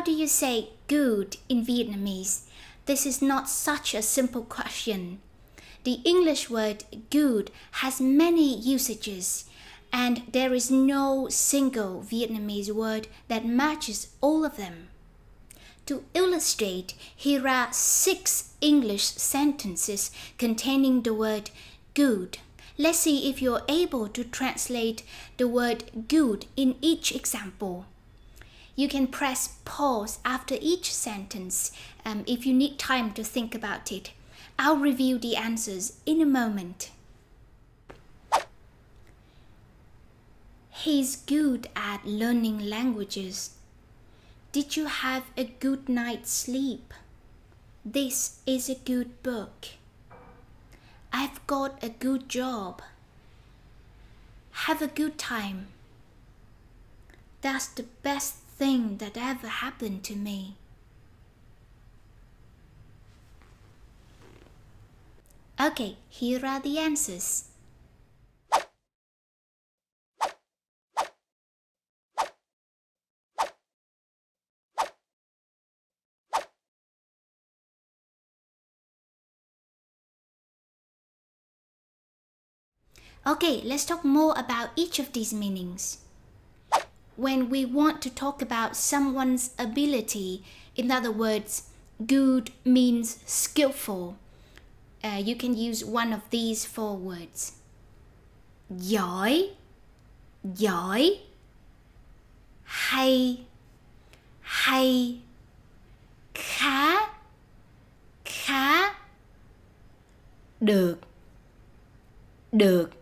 How do you say good in Vietnamese? This is not such a simple question. The English word good has many usages, and there is no single Vietnamese word that matches all of them. To illustrate, here are six English sentences containing the word good. Let's see if you're able to translate the word good in each example. You can press pause after each sentence um, if you need time to think about it. I'll review the answers in a moment. He's good at learning languages. Did you have a good night's sleep? This is a good book. I've got a good job. Have a good time. That's the best thing that ever happened to me. Okay, here are the answers. Okay, let's talk more about each of these meanings. When we want to talk about someone's ability, in other words, good means skillful, uh, you can use one of these four words. Giỏi, giỏi, hay, hay, khá, khá, được, được.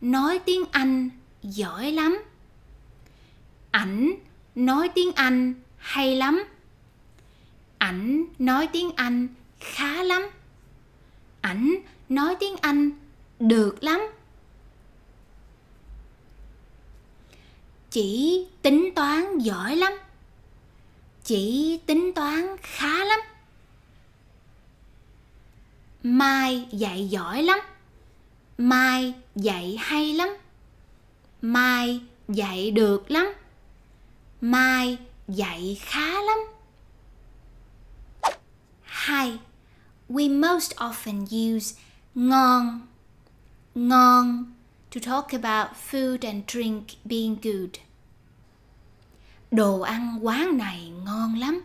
Nói tiếng Anh giỏi lắm. Ảnh nói tiếng Anh hay lắm. Ảnh nói tiếng Anh khá lắm. Ảnh nói tiếng Anh được lắm. Chỉ tính toán giỏi lắm. Chỉ tính toán khá lắm. Mai dạy giỏi lắm. Mai dạy hay lắm. Mai dạy được lắm. Mai dạy khá lắm. Hai. We most often use ngon, ngon to talk about food and drink being good. Đồ ăn quán này ngon lắm.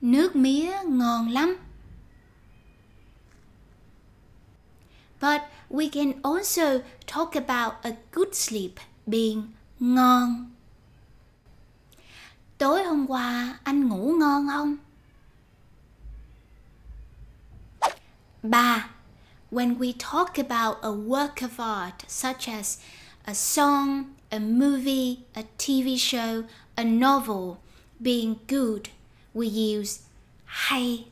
Nước mía ngon lắm. But we can also talk about a good sleep being ngon. Tối hôm qua anh ngủ ngon không? 3. When we talk about a work of art such as a song, a movie, a TV show, a novel being good, we use hay,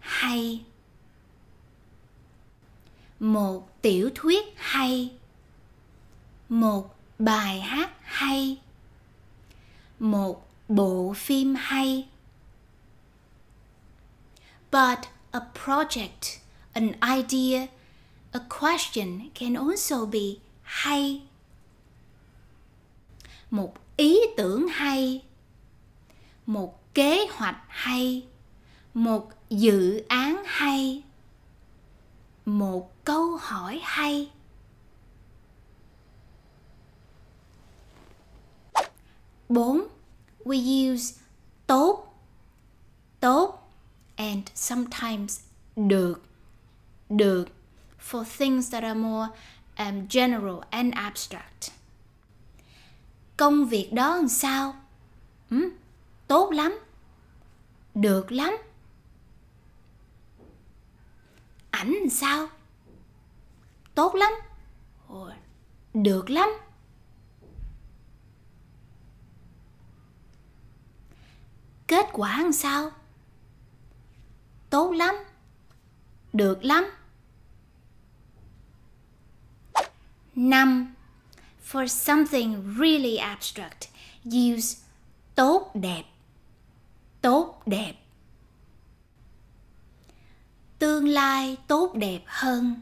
hay. Một tiểu thuyết hay. Một bài hát hay. Một bộ phim hay. But a project, an idea, a question can also be hay. Một ý tưởng hay. Một kế hoạch hay. Một dự án hay. Một câu hỏi hay. Bốn, we use tốt, tốt and sometimes được, được for things that are more um, general and abstract. Công việc đó làm sao? Tốt lắm. Được lắm. Ảnh sao? Tốt lắm. Được lắm. Kết quả làm sao? Tốt lắm. Được lắm. năm, For something really abstract, use tốt đẹp. Tốt đẹp. Tương lai tốt đẹp hơn.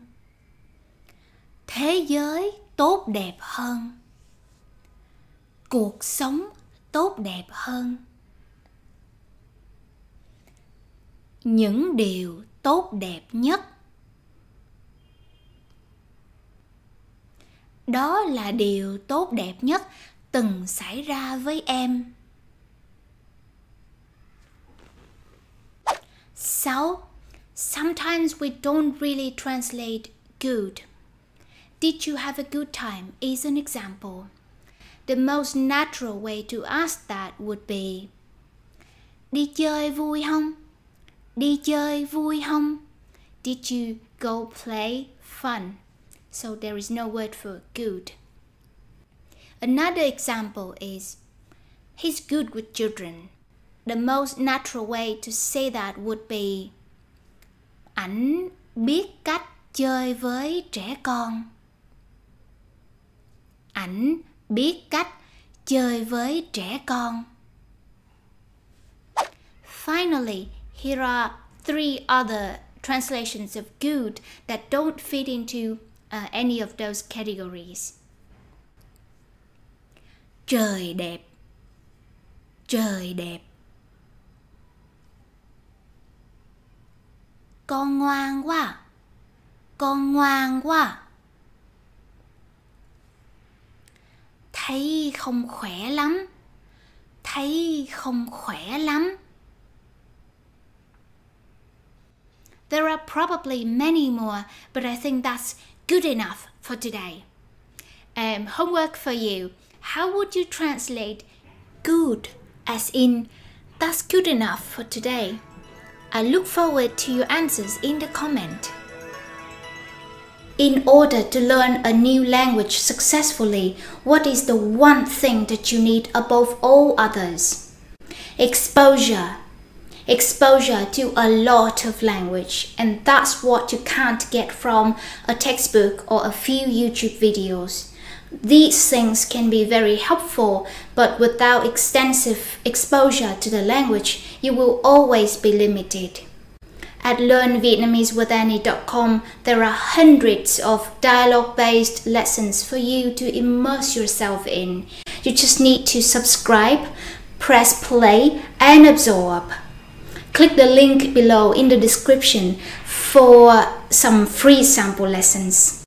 thế giới tốt đẹp hơn cuộc sống tốt đẹp hơn những điều tốt đẹp nhất đó là điều tốt đẹp nhất từng xảy ra với em So, sometimes we don't really translate good. Did you have a good time is an example. The most natural way to ask that would be Đi chơi vui không? Đi chơi vui không? Did you go play fun? So there is no word for good. Another example is He's good with children. The most natural way to say that would be Ảnh biết cách chơi với trẻ con. Ảnh biết cách chơi với trẻ con. Finally, here are three other translations of good that don't fit into uh, any of those categories. Trời đẹp. Trời đẹp. Con ngoan quá. Con ngoan quá. Thấy không khỏe lắm. Thấy không khỏe lắm. There are probably many more, but I think that's good enough for today. Um, homework for you. How would you translate good as in that's good enough for today? I look forward to your answers in the comment. In order to learn a new language successfully, what is the one thing that you need above all others? Exposure. Exposure to a lot of language, and that's what you can't get from a textbook or a few YouTube videos. These things can be very helpful, but without extensive exposure to the language, you will always be limited. At learnvietnamesewithani.com, there are hundreds of dialogue based lessons for you to immerse yourself in. You just need to subscribe, press play, and absorb. Click the link below in the description for some free sample lessons.